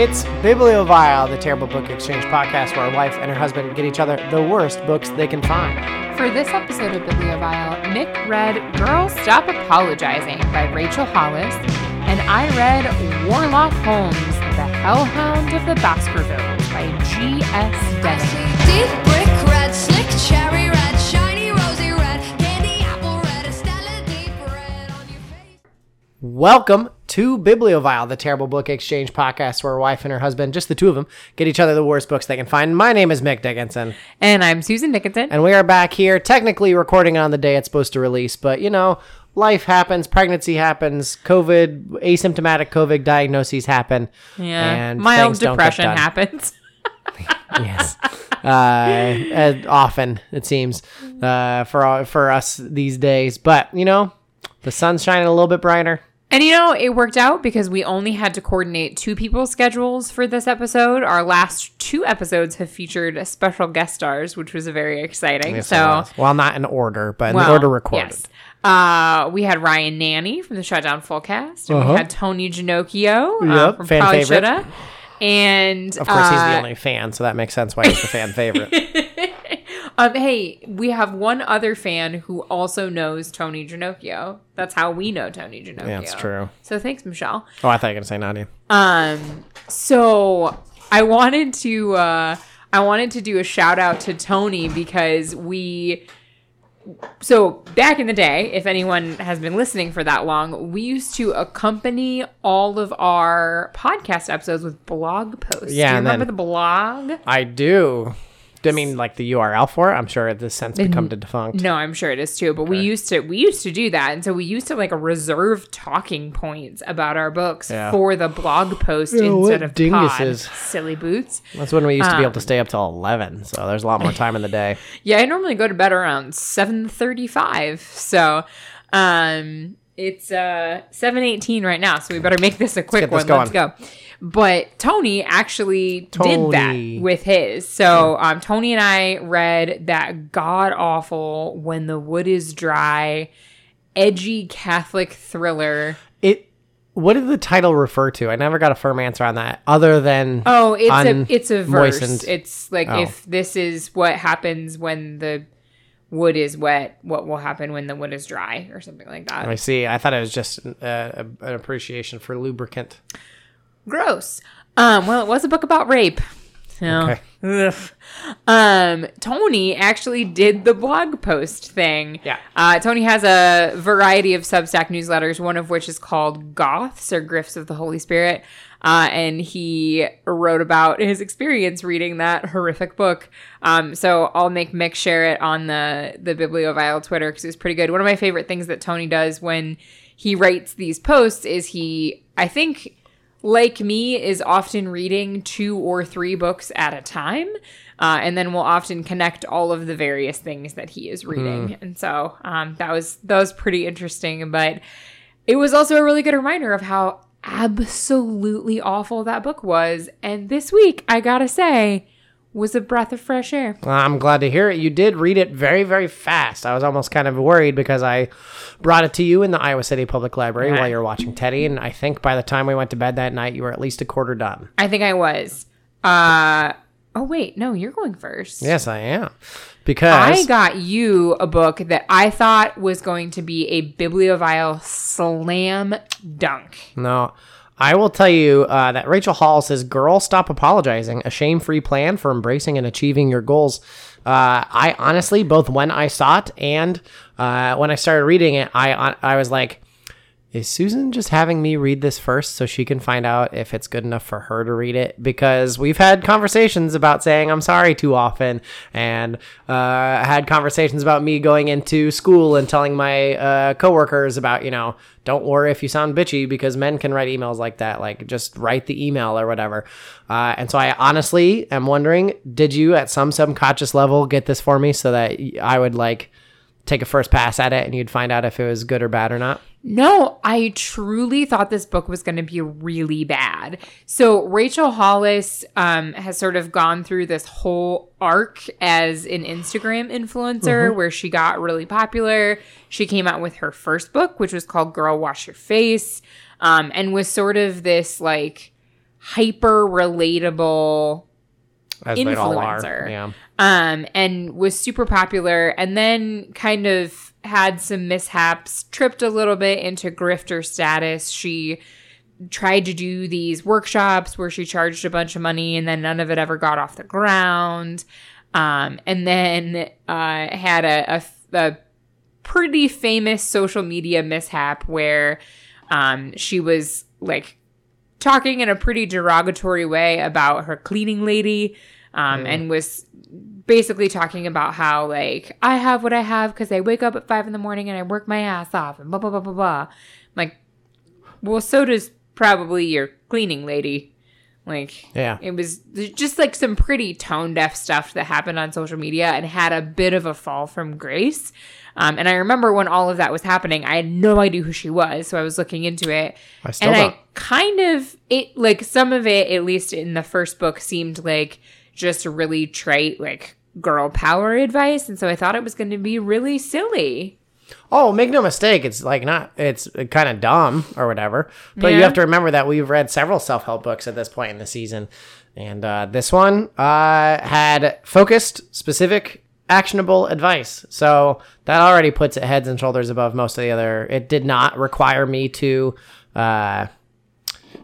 It's Bibliovile, the Terrible Book Exchange podcast where a wife and her husband get each other the worst books they can find. For this episode of Bibliovile, Mick read Girl Stop Apologizing by Rachel Hollis, and I read Warlock Holmes, The Hellhound of the Baskervilles by G.S. Denning. Welcome to Bibliovile, the Terrible Book Exchange podcast where a wife and her husband, just the two of them, get each other the worst books they can find. My name is Mick Dickinson, And I'm Susan Dickinson. and we are back here, technically recording on the day it's supposed to release, but you know, life happens, pregnancy happens, COVID, asymptomatic COVID diagnoses happen. yeah. and Mild things don't get depression happens. yes. Uh, uh, often it seems uh, for for us these days, but you know, the sun's shining a little bit brighter. And you know, it worked out because we only had to coordinate two people's schedules for this episode. Our last two episodes have featured special guest stars, which was very exciting. Yes, so, well, not in order, but in well, the order recorded. Yes. Uh, we had Ryan Nanni from the Shutdown Fullcast, and Uh-huh. we had Tony Ginocchio uh, from fan Probably. Shoulda. And Of course, he's the uh, only fan, so that makes sense why he's the fan favorite. Um, hey, we have one other fan who also knows Tony Ginocchio. That's how we know Tony Ginocchio. Yeah, it's true. So thanks, Michelle. Oh, I thought you were gonna say Nadia. Um, so I wanted to uh I wanted to do a shout out to Tony because we so back in the day, if anyone has been listening for that long, we used to accompany all of our podcast episodes with blog posts. Yeah, Do you remember the blog? I do. I mean, like the URL for it. I'm sure it has since become defunct. No, I'm sure it is too. But we used to we used to do that, and so we used to like reserve talking points about our books Yeah. for the blog post Yeah, instead of pod. dinguses. Silly boots. That's when we used to be able Um, to stay up till eleven. So there's a lot more time in the day. Yeah, I normally go to bed around 7:35. So, um it's uh 7:18 right now, so we better make this a quick this one. Let's go. But Tony actually did that with his. So, um Tony and I read that god awful when the wood is dry edgy Catholic thriller. It. What did the title refer to? I never got a firm answer on that, other than Oh, it's a it's a verse. unmoistened- It's like Oh. if this is what happens when the wood is wet, what will happen when the wood is dry, or something like that. I see. I thought it was just uh, an appreciation for lubricant. Gross. Um, well, it was a book about rape. So, Okay. Um, Tony actually did the blog post thing. Yeah. Uh, Tony has a variety of Substack newsletters, one of which is called Goths or Grifts of the Holy Spirit. Uh, and he wrote about his experience reading that horrific book. Um, so I'll make Mick share it on the the Bibliovile Twitter because it's pretty good. One of my favorite things that Tony does when he writes these posts is he, I think, like me, is often reading two or three books at a time. Uh, and then we'll often connect all of the various things that he is reading. And so um, that was that was pretty interesting. But it was also a really good reminder of how absolutely awful that book was. And this week, I gotta say, was a breath of fresh air. Well, I'm glad to hear it. You did read it very, very fast. I was almost kind of worried because I brought it to you in the Iowa City Public Library while you were watching Teddy, and I think by the time we went to bed that night, you were at least a quarter done. I think I was. Uh, oh wait, no, you're going first. Yes, I am. Because I got you a book that I thought was going to be a bibliovile slam dunk. no, I will tell you uh, that Rachel Hollis's, "Girl, stop apologizing. A shame-free plan for embracing and achieving your goals." Uh, I honestly, both when I saw it and uh, when I started reading it, I I was like. Is Susan just having me read this first so she can find out if it's good enough for her to read it? Because we've had conversations about saying I'm sorry too often, and uh, had conversations about me going into school and telling my uh, coworkers about, you know, don't worry if you sound bitchy because men can write emails like that. Like, just write the email or whatever. Uh, and so I honestly am wondering did you at some subconscious level get this for me so that I would like take a first pass at it and you'd find out if it was good or bad or not? No, I truly thought this book was going to be really bad. So Rachel Hollis um, has sort of gone through this whole arc as an Instagram influencer where she got really popular. She came out with her first book, which was called Girl Wash Your Face, um, and was sort of this like hyper relatable As they all are. influencer. Yeah. um, and was super popular, and then kind of had some mishaps, tripped a little bit into grifter status. She tried to do these workshops where she charged a bunch of money, and then none of it ever got off the ground. Um, and then uh, had a, a, a pretty famous social media mishap where um, she was like talking in a pretty derogatory way about her cleaning lady um, and was basically talking about how like I have what I have because I wake up at five in the morning and I work my ass off and blah blah blah blah blah. Like, well, so does probably your cleaning lady. Like, Yeah. it was just like some pretty tone deaf stuff that happened on social media and had a bit of a fall from grace. Um, and I remember when all of that was happening, I had no idea who she was, so I was looking into it, I still and don't. I kind of it like some of it, at least in the first book, seemed like just really trite, like girl power advice, and so I thought it was going to be really silly. Oh, make no mistake, it's like not it's kind of dumb or whatever. But you have to remember that we've read several self-help books at this point in the season. And uh, this one uh, had focused, specific, actionable advice. So that already puts it heads and shoulders above most of the other. It did not require me to uh,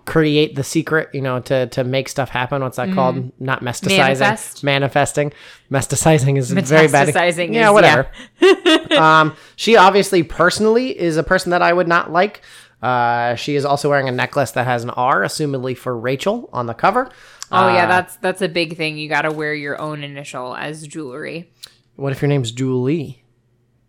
create the secret, you know, to to make stuff happen. What's that called? Not mesticizing, Manifest. manifesting. Mesticizing is very bad. Metastasizing Yeah, is- whatever. um, she obviously personally is a person that I would not like. Uh, she is also wearing a necklace that has an R, assumedly for Rachel, on the cover. Oh Uh, yeah, that's that's a big thing. You got to wear your own initial as jewelry. What if your name's Julie?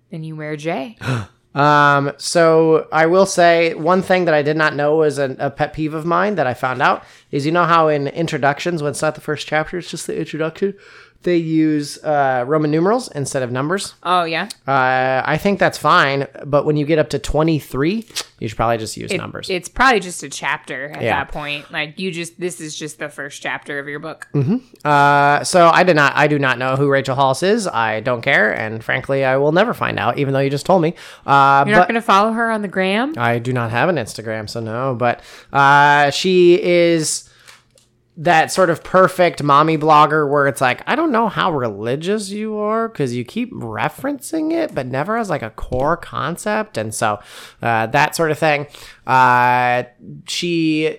Then you wear J. Um, so I will say one thing that I did not know was a, a pet peeve of mine that I found out is you know how in introductions, when it's not the first chapter, it's just the introduction, they use uh, Roman numerals instead of numbers. Oh yeah, Uh, I think that's fine, but when you get up to 23, you should probably just use It- numbers. It's probably just a chapter at Yeah. that point. Like you just this is just the first chapter of your book. Uh, so I did not, I do not know who Rachel Hollis is. I don't care, and frankly, I will never find out, even though you just told me. Uh, You're not going to follow her on the gram. I do not have an Instagram, so no. But uh, she is that sort of perfect mommy blogger where it's like, I don't know how religious you are because you keep referencing it, but never as like a core concept. And so uh, that sort of thing. Uh, she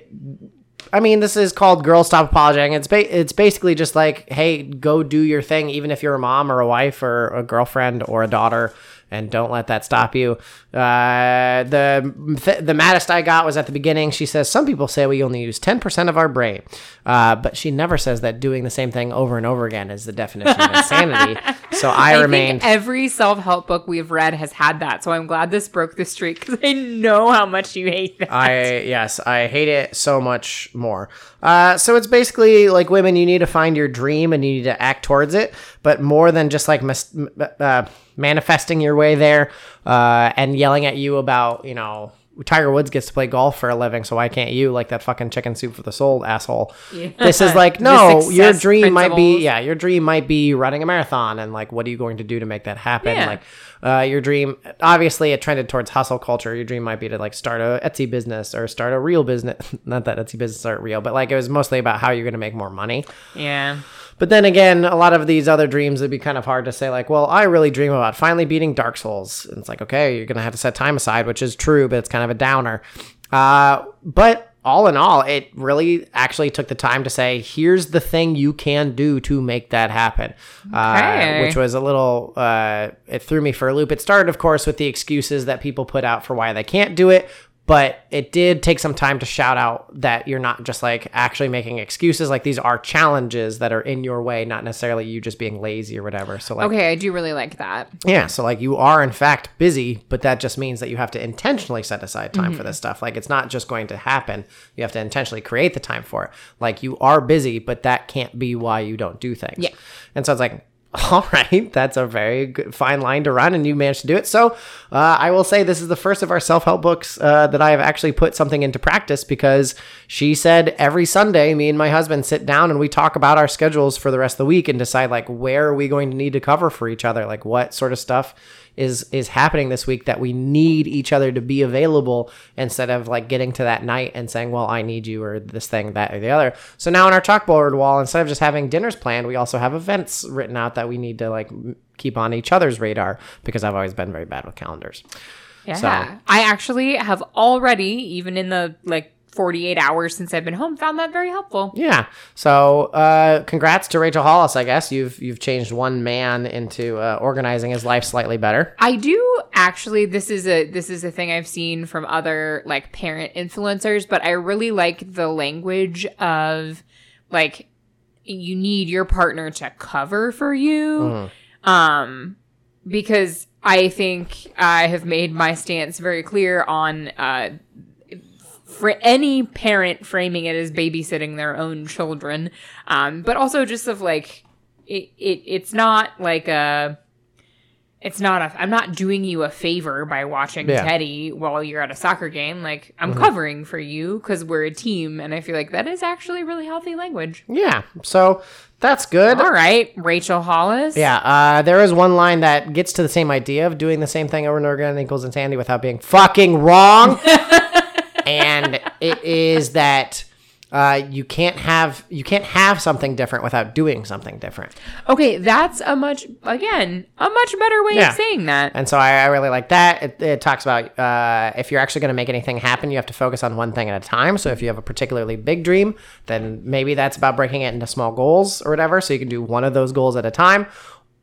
I mean, this is called "Girl Stop Apologizing." It's ba- it's basically just like, hey, go do your thing, even if you're a mom or a wife or a girlfriend or a daughter, and don't let that stop you. Uh, the th- the maddest I got was at the beginning. She says some people say we only use ten percent of our brain, uh, but she never says that doing the same thing over and over again is the definition of insanity. So I, I think every self help book we've read has had that. So I'm glad this broke the streak because I know how much you hate that. I yes, I hate it so much more. Uh, so it's basically like women, you need to find your dream and you need to act towards it, but more than just like mis- uh, manifesting your way there uh, and yelling at you about you know. Tiger Woods gets to play golf for a living, so why can't you? Like that fucking chicken soup for the soul asshole. This is like, no, your dream might be, yeah, your dream might be running a marathon, and like, what are you going to do to make that happen? Yeah. Like, uh, your dream obviously it trended towards hustle culture your dream might be to like start a etsy business or start a real business not that etsy businesses aren't real but like it was mostly about how you're going to make more money yeah. But then again a lot of these other dreams would be kind of hard to say like well i really dream about finally beating dark souls and it's like okay you're going to have to set time aside which is true but it's kind of a downer uh, but all in all, it really actually took the time to say, here's the thing you can do to make that happen. Uh, which was a little, uh, it threw me for a loop. It started, of course, with the excuses that people put out for why they can't do it. But it did take some time to shout out that you're not just like actually making excuses. Like these are challenges that are in your way, not necessarily you just being lazy or whatever. So, like, Okay, I do really like that. yeah, so like you are in fact busy, but that just means that you have to intentionally set aside time for mm-hmm. this stuff. Like it's not just going to happen. You have to intentionally create the time for it. Like you are busy, but that can't be why you don't do things. Yeah. And so it's like, All right, that's a very good, fine line to run, and you managed to do it. So, uh, I will say this is the first of our self help books uh, that I have actually put something into practice because she said every Sunday, me and my husband sit down and we talk about our schedules for the rest of the week and decide like where are we going to need to cover for each other, like what sort of stuff is is happening this week that we need each other to be available instead of like getting to that night and saying, "Well, I need you" or this thing, that, or the other. So now on our chalkboard wall, instead of just having dinners planned, we also have events written out that we need to like keep on each other's radar because I've always been very bad with calendars. Yeah. So- I actually have already, even in the like 48 hours since I've been home, found that very helpful. Yeah. So, uh, congrats to Rachel Hollis. I guess you've you've changed one man into uh, organizing his life slightly better. I do actually this is a this is a thing I've seen from other like parent influencers, but I really like the language of like you need your partner to cover for you. Um because I think I have made my stance very clear on uh for any parent framing it as babysitting their own children um but also just of like it, it it's not like a it's not a i'm not doing you a favor by watching Yeah. teddy while you're at a soccer game like i'm Mm-hmm. covering for you because we're a team and i feel like that is actually really healthy language Yeah. So that's good. all right rachel hollis Yeah, uh, there is one line that gets to the same idea of doing the same thing over and over again and equals insanity without being fucking wrong. and it is that uh, you can't have you can't have something different without doing something different. okay that's a much again a much better way Yeah. of saying that And so I, I really like that. It, it talks about uh, if you're actually going to make anything happen, you have to focus on one thing at a time. So if you have a particularly big dream, then maybe that's about breaking it into small goals or whatever. So you can do one of those goals at a time,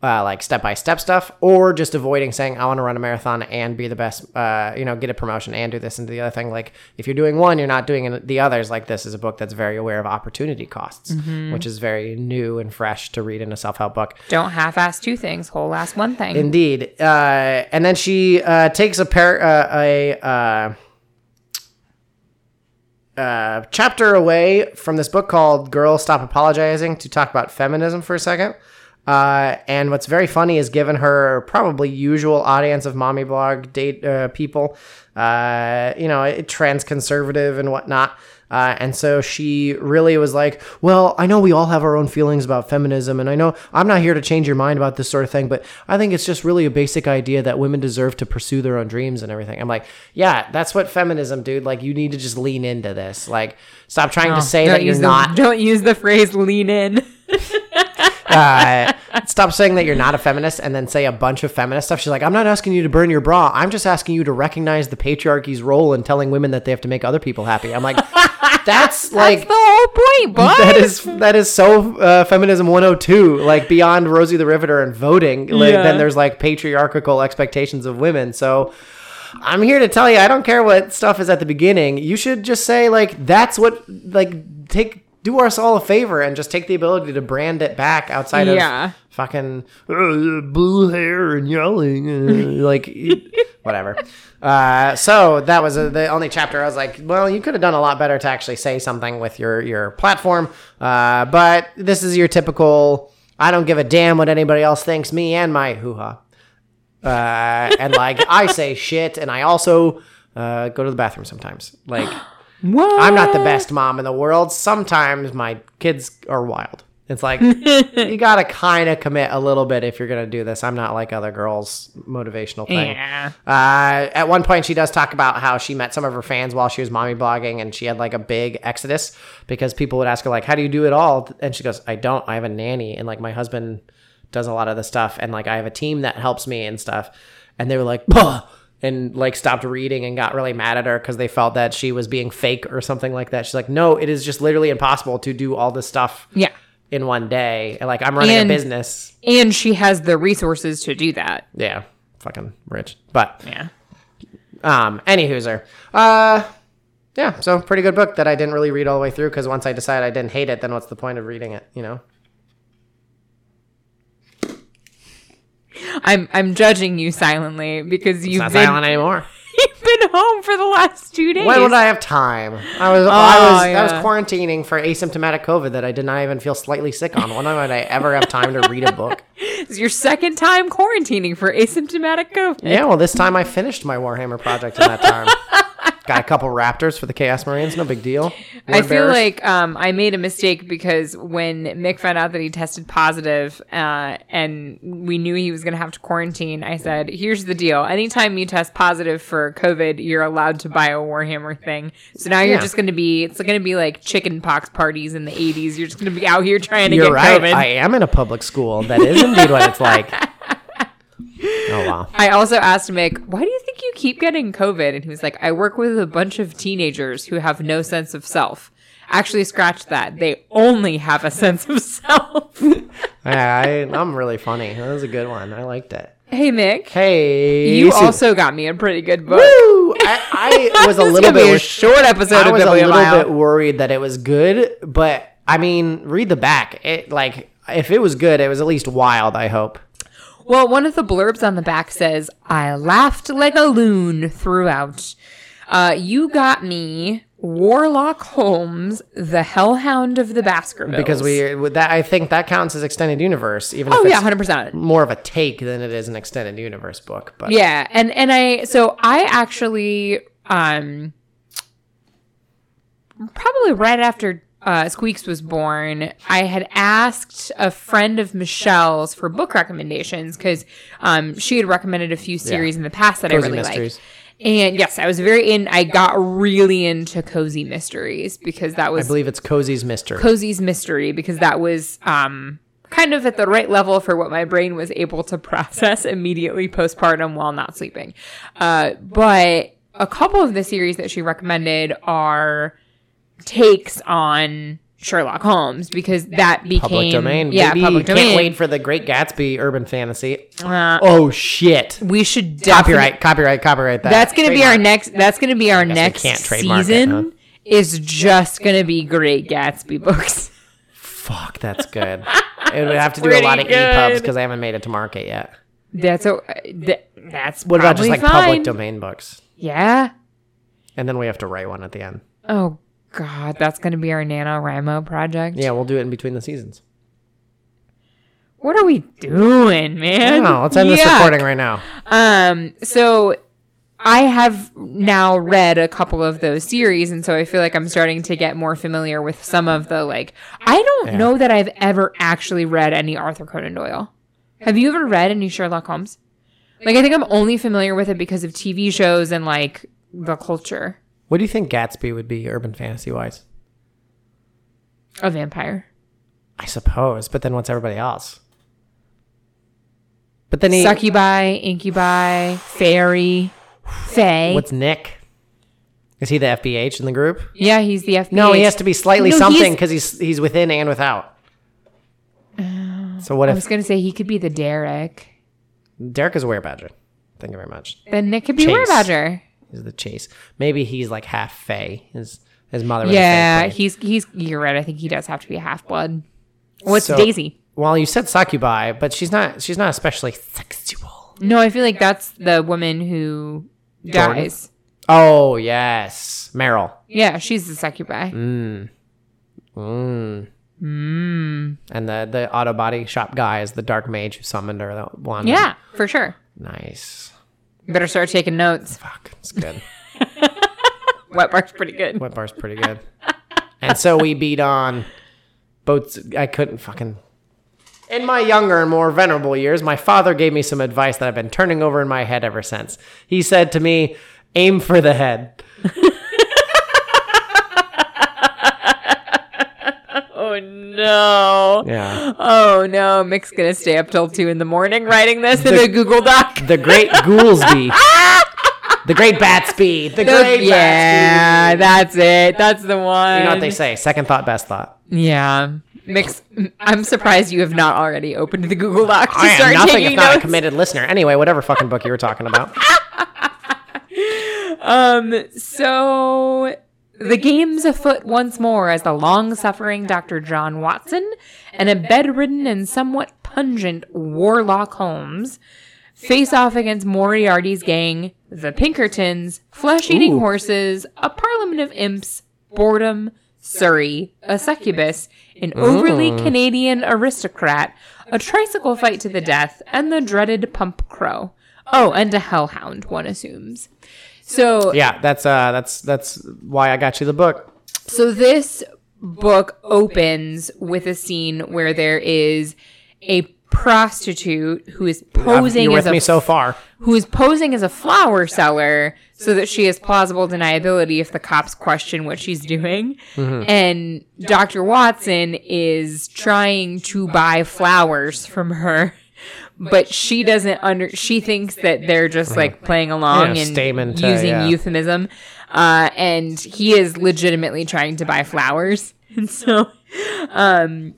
uh, like step by step stuff, or just avoiding saying, I want to run a marathon and be the best, uh, you know, get a promotion and do this and do the other thing. Like if you're doing one, you're not doing the others. Like this is a book that's very aware of opportunity costs, which is very new and fresh to read in a self help book. don't half-ass two things whole ass one thing Indeed. Uh, and then she uh, takes a pair uh, a uh, uh, chapter away from this book called "Girls Stop Apologizing" to talk about feminism for a second. Uh, and what's very funny is given her probably usual audience of mommy blog date uh, people, uh, you know, trans conservative and whatnot. Uh, and so she really was like, Well, I know we all have our own feelings about feminism, and I know I'm not here to change your mind about this sort of thing, but I think it's just really a basic idea that women deserve to pursue their own dreams and everything. I'm like, Yeah, that's what feminism, dude. Like, you need to just lean into this. Like, stop trying to say that you're the- not don't use the phrase lean in uh, stop saying that you're not a feminist and then say a bunch of feminist stuff. She's like, I'm not asking you to burn your bra. I'm just asking you to recognize the patriarchy's role in telling women that they have to make other people happy. I'm like, that's like. That's the whole point, bud. that is that is so uh, feminism 102 like beyond Rosie the Riveter and voting like Yeah. then there's like patriarchal expectations of women so I'm here to tell you I don't care what stuff is at the beginning you should just say like that's what like take do us all a favor and just take the ability to brand it back outside Yeah. of fucking uh, blue hair and yelling uh, like whatever. Uh, so that was uh the only chapter i was like well you could have done a lot better to actually say something with your your platform. Uh, but this is your typical i don't give a damn what anybody else thinks me and my hoo-ha. Uh, and like i say shit and i also uh, go to the bathroom sometimes. Like What? I'm not the best mom in the world. Sometimes my kids are wild. It's like you gotta kind of commit a little bit if you're gonna do this. I'm not like other girls' motivational thing. Yeah. Uh, at one point, she does talk about how she met some of her fans while she was mommy blogging, and she had like a big exodus because people would ask her like, "How do you do it all?" And she goes, "I don't. I have a nanny, and like my husband does a lot of the stuff, and like I have a team that helps me and stuff." And they were like, "Puh," and like stopped reading and got really mad at her because they felt that she was being fake or something like that. She's like, "No, it is just literally impossible to do all this stuff Yeah. in one day. Like I'm running And- a business. And she has the resources to do that. Yeah, fucking rich, but." Yeah. Um, any hooser. Uh, yeah, so pretty good book that I didn't really read all the way through because once I decided I didn't hate it, then what's the point of reading it, you know? I'm I'm judging you silently because you've It's not been silent anymore. you've been home for the last two days. When would I have time? I was I oh, was I was quarantining for asymptomatic COVID that I did not even feel slightly sick on. When would I ever have time to read a book? It's your second time quarantining for asymptomatic COVID. Yeah, well, this time I finished my Warhammer project in that time. Got a couple raptors for the Chaos Marines, no big deal. I feel like um, I made a mistake because when Mick found out that he tested positive, uh, and we knew he was going to have to quarantine, I said, "Here's the deal: anytime you test positive for COVID, you're allowed to buy a Warhammer thing. So now you're Yeah. just going to be it's going to be like chicken pox parties in the 80s. You're just going to be out here trying to You're get right. COVID." I am in a public school. That is indeed what it's like. Oh wow. I also asked Mick, why do you keep getting COVID? And he was like, I work with a bunch of teenagers who have no sense of self. Actually, scratch that. They only have a sense of self. I, I'm really funny. That was a good one. I liked it. hey, Mick. Hey, You also got me a pretty good book. Woo! I, I was a little bit a short episode I was a little bit worried that it was good, but I mean, read the back. It like if it was good, it was at least wild. I hope. Well, one of the blurbs on the back says, I laughed like a loon throughout. Uh, you got me Warlock Holmes, the Hellhound of the Baskervilles. Because we that, I think that counts as extended universe, even Oh, if yeah, it's 100%. more of a take than it is an extended universe book. But Yeah, and and I so I actually um probably right after uh, Squeaks was born, I had asked a friend of Michelle's for book recommendations because um, she had recommended a few series in the past that Cozy I really liked. And yes, I was very in. I got really into cozy mysteries because that was. I believe it's Cozy's Mystery. Cozy's mystery because that was um kind of at the right level for what my brain was able to process immediately postpartum while not sleeping. Uh, but a couple of the series that she recommended are takes on Sherlock Holmes because that became public domain. Yeah, Baby, public Can't wait for the Great Gatsby urban fantasy. Uh, Oh shit! we should Copyright, copyright, copyright. That. That's gonna be our next. That's gonna be our next can't trademark it, season. huh? Is just gonna be Great Gatsby books. Fuck, that's good. it would have to do a lot of pretty EPUBs because I haven't made it to market yet. That's a. That, that's What about just like fine. public domain books? Yeah. And then we have to write one at the end. Oh God, that's gonna be our NaNoWriMo project. Yeah, we'll do it in between the seasons. What are we doing, man? No, let's end this recording right now. Um, so I have now read a couple of those series, and so I feel like I'm starting to get more familiar with some of the like. I don't Yeah. know that I've ever actually read any Arthur Conan Doyle. Have you ever read any Sherlock Holmes? Like, I think I'm only familiar with it because of TV shows and like the culture. What do you think Gatsby would be urban fantasy wise? A vampire. I suppose, but then what's everybody else? But then he. Succubi, incubi, fairy, fae. What's Nick? Is he the FBH in the group? yeah, he's the FBI. No, he has to be slightly No, something because he's he's within and without. Oh. so what I if was gonna say he could be the Derek. Derek is a werebadger? Thank you very much. Then Nick could be Chase. Badger. He's the chase. Maybe he's like half Fey. His his mother. Yeah, he's he's. You're right. I think he does have to be a half blood. What's So- Daisy? Well, you said succubi, but she's not. She's not especially sexual. No, I feel like that's the woman who Jordan? dies. Oh yes, Myrtle. Yeah, she's the succubi. Mm. Mm. Mm. And the the auto body shop guy is the dark mage who summoned her. That one. Yeah, for sure. Nice. You better start taking notes. Fuck. It's good. Wet bar's pretty good. Wet bar's pretty good. and so we beat on boats. I couldn't fucking. In my younger and more venerable years, my father gave me some advice that I've been turning over in my head ever since. He said to me, aim for the head. Oh no. Yeah. Oh no. Mick's gonna stay up till two in the morning writing this in a Google Doc. The great Goolsby. the great Batsby. The great yeah, that's it. That's the one. You know what they say? Second thought, best thought. Yeah. Mix. I'm surprised you have not already opened the Google Doc to I am start nothing taking if not a notes. committed listener. Anyway, whatever fucking book you were talking about. Um. So the game's afoot once more as the long-suffering Dr. John Watson and a bedridden and somewhat pungent Warlock Holmes face off against Moriarty's gang, the Pinkertons, flesh eating horses, a parliament of imps, boredom, Surrey, a succubus, an overly Canadian aristocrat, a tricycle fight to the death, and the dreaded Pump Crow. Oh, and a hellhound, one assumes. So Yeah, that's uh, that's that's why I got you the book. so this book opens with a scene where there is a prostitute who is posing You're as a so far. who is posing as a flower seller so that she has plausible deniability if the cops question what she's doing. And Dr. Watson is trying to buy flowers from her. But she doesn't under she thinks that they're just like playing along Yeah, and statement to- using yeah. euphemism. Uh, and he is legitimately trying to buy flowers. And so um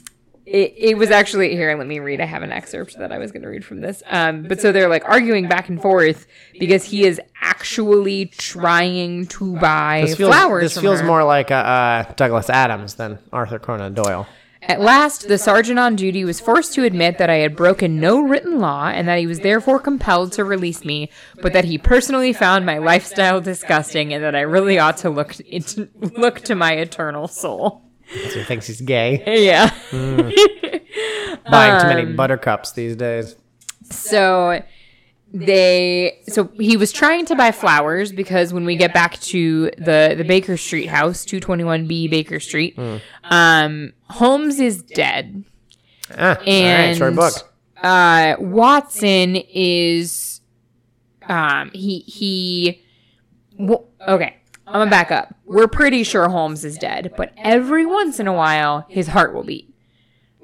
it, it was actually here let me read i have an excerpt that i was going to read from this um, but so they're like arguing back and forth because he is actually trying to buy This feels, flowers this from feels her. more like uh, uh, Douglas Adams than Arthur Conan Doyle. At last the sergeant on duty was forced to admit that i had broken no written law and that he was therefore compelled to release me but that he personally found my lifestyle disgusting and that i really ought to look into, look to my eternal soul So he thinks he's gay. yeah Buying too many Um, buttercups these days. So they so he was trying to buy flowers because when we get back to the the Baker Street house, 221B Baker Street, Hmm. um Holmes is dead. Ah, all right, And short book. uh Watson is um he he well, okay, I'm gonna back up. We're pretty sure Holmes is dead, but every once in a while his heart will beat.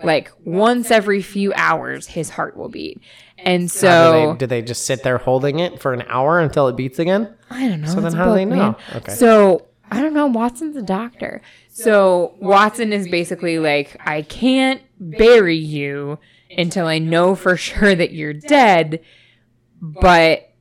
Like once every few hours his heart will beat. And so do they, do they just sit there holding it for an hour until it beats again? I don't know. So then how do they know? Okay. So I don't know. Watson's a doctor. So Watson is basically like, I can't bury you until I know for sure that you're dead, but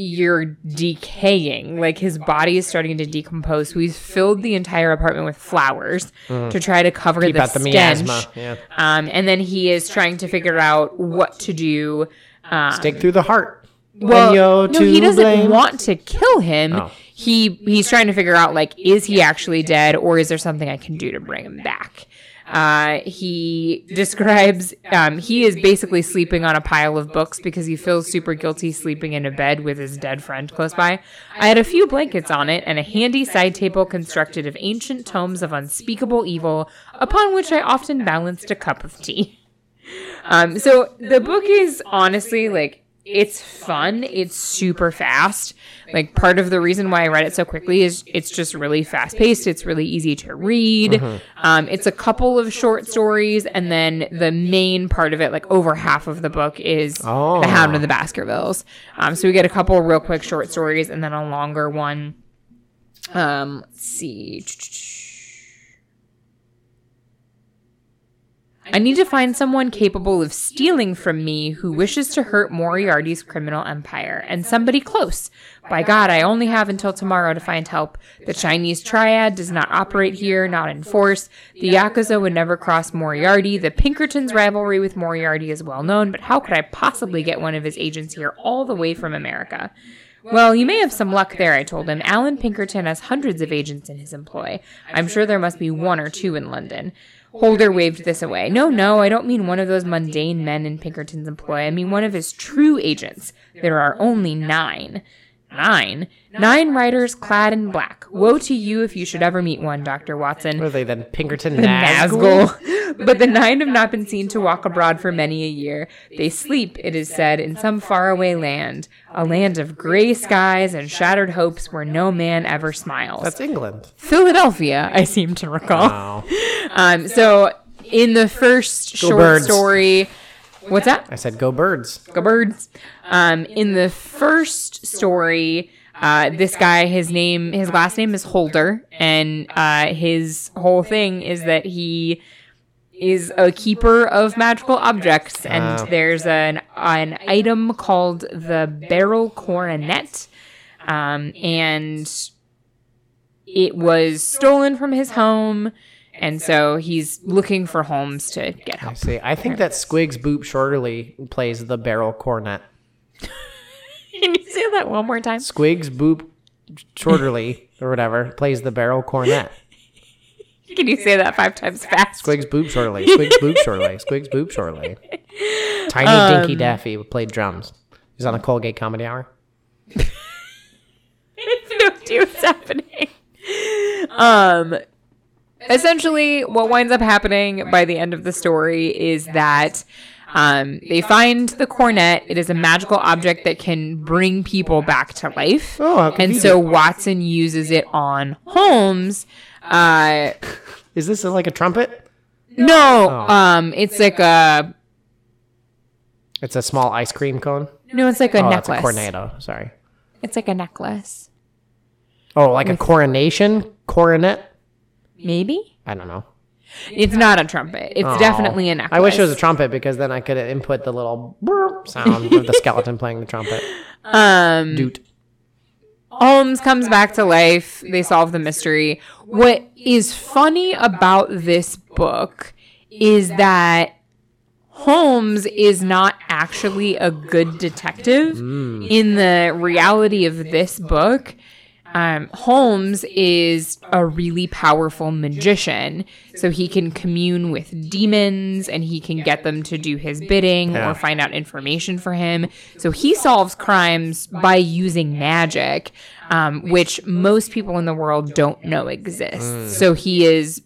you're decaying. Like his body is starting to decompose. So he's filled the entire apartment with flowers to try to cover Mm. Keep the out the stench. miasma. Yeah. Um, and then he is trying to figure out what to do. Um, Stake through the heart. well, no, he doesn't blame. want to kill him. Oh. He he's trying to figure out like, is he actually dead, or is there something I can do to bring him back? Uh, he describes um, he is basically sleeping on a pile of books because he feels super guilty sleeping in a bed with his dead friend close by. I had a few blankets on it and a handy side table constructed of ancient tomes of unspeakable evil, upon which I often balanced a cup of tea. Um, so the book is honestly like it's fun. It's super fast. Like part of the reason why I read it so quickly is it's just really fast paced. It's really easy to read. Um, it's a couple of short stories, and then the main part of it, like over half of the book, is Oh. the Hound of the Baskervilles. Um, so we get a couple real quick short stories, and then a longer one. Um, let's see. I need to find someone capable of stealing from me who wishes to hurt Moriarty's criminal empire, and somebody close. By God, I only have until tomorrow to find help. The Chinese triad does not operate here, not in force. The Yakuza would never cross Moriarty. The Pinkertons' rivalry with Moriarty is well known, but how could I possibly get one of his agents here all the way from America? Well, you may have some luck there, I told him. Allan Pinkerton has hundreds of agents in his employ. I'm sure there must be one or two in London. Holder waved this away. No, no, I don't mean one of those mundane men in Pinkerton's employ. I mean one of his true agents. There are only nine. Nine? Nine riders clad in black. Woe to you if you should ever meet one, Dr. Watson. Were they then? Pinkerton Nazgul? But the nine have not been seen to walk abroad for many a year. They sleep, it is said, in some faraway land, a land of gray skies and shattered hopes where no man ever smiles. That's England. Philadelphia, I seem to recall. Wow. Um, so in the first short birds. story, what's that? I said go birds. Go birds. Um, in the first story, uh, this guy, his name, his last name is Holder, and uh, his whole thing is that he is a keeper of magical objects, and Oh. there's an an item called the Beryl Coronet, um, and it was stolen from his home. And so he's looking for Holmes to get I help. see. I think that Squigs Boop Shorterly plays the barrel cornet. Can you say that one more time? Squigs Boop Shorterly or whatever plays the barrel cornet. Can you say that five times fast? Squigs Boop Shorterly. Squigs Boop Shorterly. Squigs Boop Shorterly. Tiny Um, Dinky Daffy played drums. He's on the Colgate Comedy Hour. no idea what's happening. Um, essentially, what winds up happening by the end of the story is that um, they find the cornet. It is a magical object that can bring people back to life. Oh, and so Watson uses it on Holmes. Uh, Is this like a trumpet? no, Oh. um, it's like a It's a small ice cream cone. no, it's like a oh, that's necklace. a cornado. Sorry. It's like a necklace, Oh, like a coronation coronet? maybe. I don't know. It's not a trumpet. It's Oh. definitely a necklace. I wish it was a trumpet because then I could input the little burp sound of the skeleton playing the trumpet. Um, Doot. Holmes comes back to life. They solve the mystery. What is funny about this book is that Holmes is not actually a good detective. Mm. In the reality of this book, um, Holmes is a really powerful magician. So he can commune with demons and he can get them to do his bidding Yeah. or find out information for him. So he solves crimes by using magic, um, which most people in the world don't know exists. So he is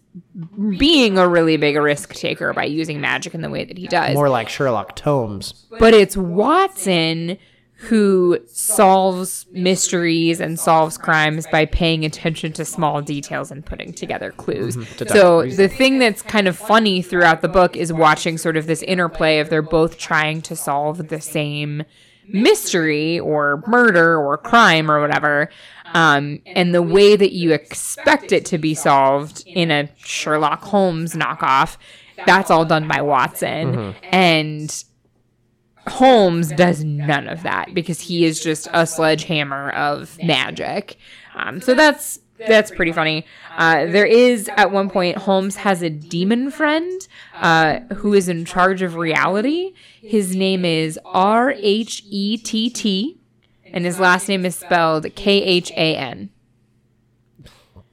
being a really big risk taker by using magic in the way that he does. More like Sherlock Holmes. But it's Watson who solves mysteries and solves crimes by paying attention to small details and putting together clues. So the thing that's kind of funny throughout the book is watching sort of this interplay of they're both trying to solve the same mystery or murder or crime or whatever. Um, and the way that you expect it to be solved in a Sherlock Holmes knockoff, that's all done by Watson. And Holmes does none of that because he is just a sledgehammer of magic. Um, so that's that's pretty funny. Uh, there is at one point Holmes has a demon friend uh, who is in charge of reality. His name is R H E T T, and his last name is spelled K H A N.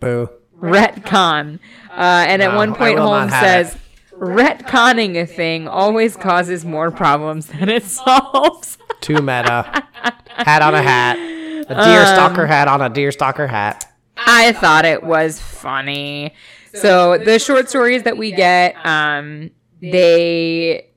Boo. retcon. Uh, and at No, one point, Holmes says, retconning a thing always causes more problems than it solves. Too meta. hat on a hat. A deer stalker hat on a deer stalker hat. I thought it was funny. So the short stories that we get, um, they.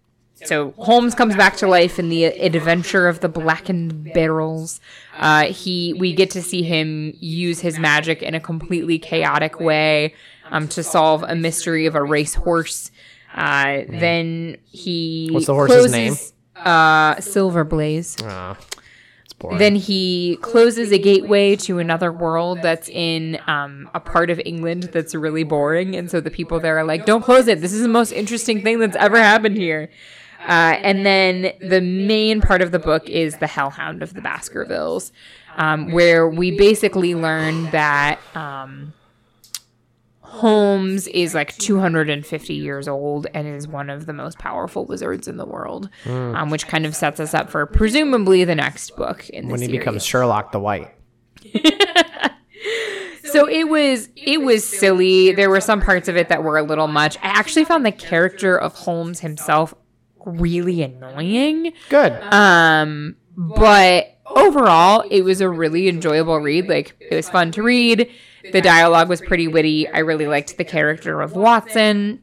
So Holmes comes back to life in the adventure of the blackened barrels. Uh, he we get to see him use his magic in a completely chaotic way um, to solve a mystery of a racehorse. Uh, then he What's the horse's closes- Uh, Silver Blaze. Oh, it's boring. Then he closes a gateway to another world that's in um, a part of England that's really boring. And so the people there are like, don't close it. This is the most interesting thing that's ever happened here. Uh, and then the main part of the book is the Hellhound of the Baskervilles, um, where we basically learn that um, Holmes is like 250 years old and is one of the most powerful wizards in the world, um, which kind of sets us up for presumably the next book in the when he series. becomes Sherlock the White. So it was it was silly. There were some parts of it that were a little much. I actually found the character of Holmes himself really annoying. Good. Um, but overall, it was a really enjoyable read. Like it was fun to read. The dialogue was pretty witty. I really liked the character of Watson.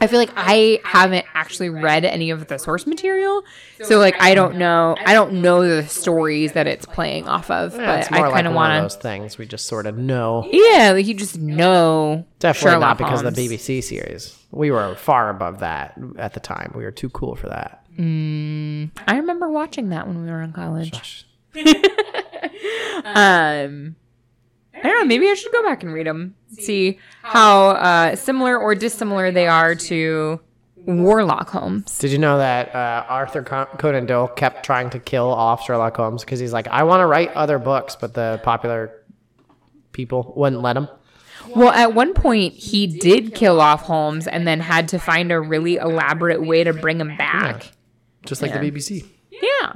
I feel like I haven't actually read any of the source material, so like I don't know. I don't know the stories that it's playing off of, Yeah, it's but more I like kind of one of want those things we just sort of know. Yeah, like you just know. Definitely Sherlock not because of the BBC series. We were far above that at the time. We were too cool for that. I remember watching that when we were in college. Um, I don't know. Maybe I should go back and read them, see how uh, similar or dissimilar they are to Warlock Holmes. Did you know that uh, Arthur Conan Doyle kept trying to kill off Sherlock Holmes because he's like, I want to write other books, but the popular people wouldn't let him. Well, at one point, he did kill off Holmes and then had to find a really elaborate way to bring him back. Just like Yeah. the BBC. Yeah.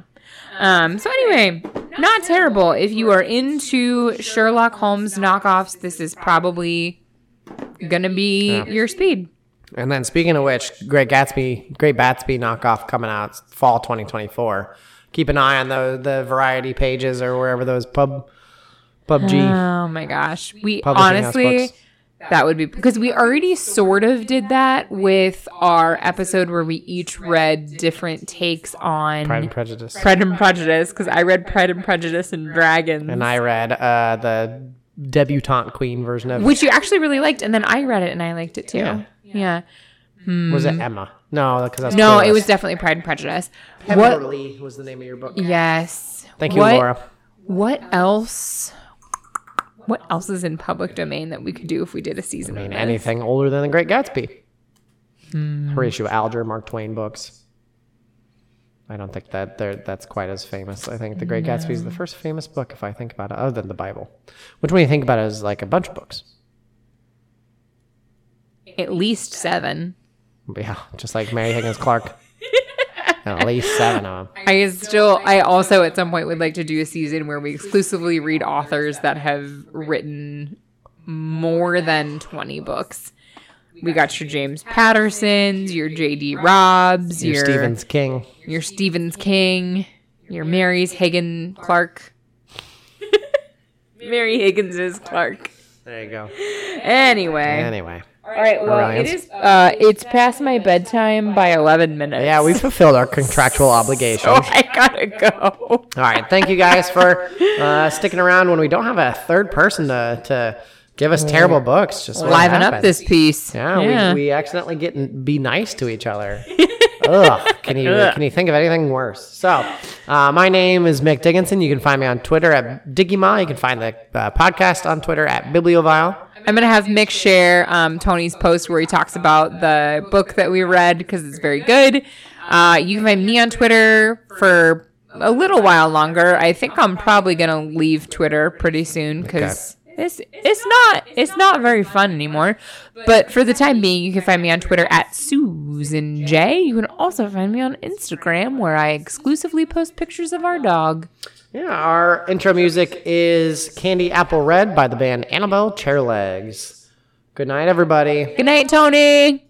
Um, so anyway, not terrible. If you are into Sherlock Holmes knockoffs, this is probably gonna be your speed. And then speaking of which, Great Gatsby, Great Batsby knockoff coming out fall 2024. Keep an eye on the the variety pages or wherever those pub PUBG. Oh my gosh. We honestly. That would be because we already sort of did that with our episode where we each read different takes on Pride and Prejudice. Pride and Prejudice because I read Pride and Prejudice and Dragons, and I read uh, the debutante queen version of which you actually really liked, and then I read it and I liked it too. Yeah. Yeah. was it Emma? No, because that's No, it was definitely Pride and Prejudice. What What? was the name of your book? Yes. Thank you, What- Laura. What else? What else is in public domain that we could do if we did a season I mean, of anything older than the Great Gatsby. Hmm. Horatio Alger, Mark Twain books. I don't think that they're, that's quite as famous. I think The Great Gatsby is the first famous book, if I think about it, other than the Bible. Which, when you think about it, is like a bunch of books. At least seven. Yeah, just like Mary Higgins Clark. At least seven of them. I still, I also at some point would like to do a season where we exclusively read authors that have written more than 20 books. We got your James Pattersons, your J.D. Robbs, Your your Stevens King. your Stevens King, your Mary's Higgin Clark. Mary Higgins is Clark. There you go. Anyway. Anyway. All right, well, it Brilliant. is uh it's past my bedtime by 11 minutes. Yeah, we fulfilled our contractual obligation. So I got to go. All right. Thank you guys for uh, sticking around when we don't have a third person to, to give us terrible books. Just what Liven up this piece. Yeah, We, we accidentally get and be nice to each other. Ugh, can you can you think of anything worse? So, uh, my name is Mick Dickinson. You can find me on Twitter at Diggima. You can find the uh, podcast on Twitter at Bibliovile. I'm gonna have Mick share um, Tony's post where he talks about the book that we read because it's very good. Uh, you can find me on Twitter for a little while longer. I think I'm probably gonna leave Twitter pretty soon because it's it's not it's not very fun anymore. But for the time being, you can find me on Twitter at Susan J. You can also find me on Instagram where I exclusively post pictures of our dog. Yeah, our intro music is Candy Apple Red by the band Annabelle Chairlegs. Good night, everybody. Good night, Tony.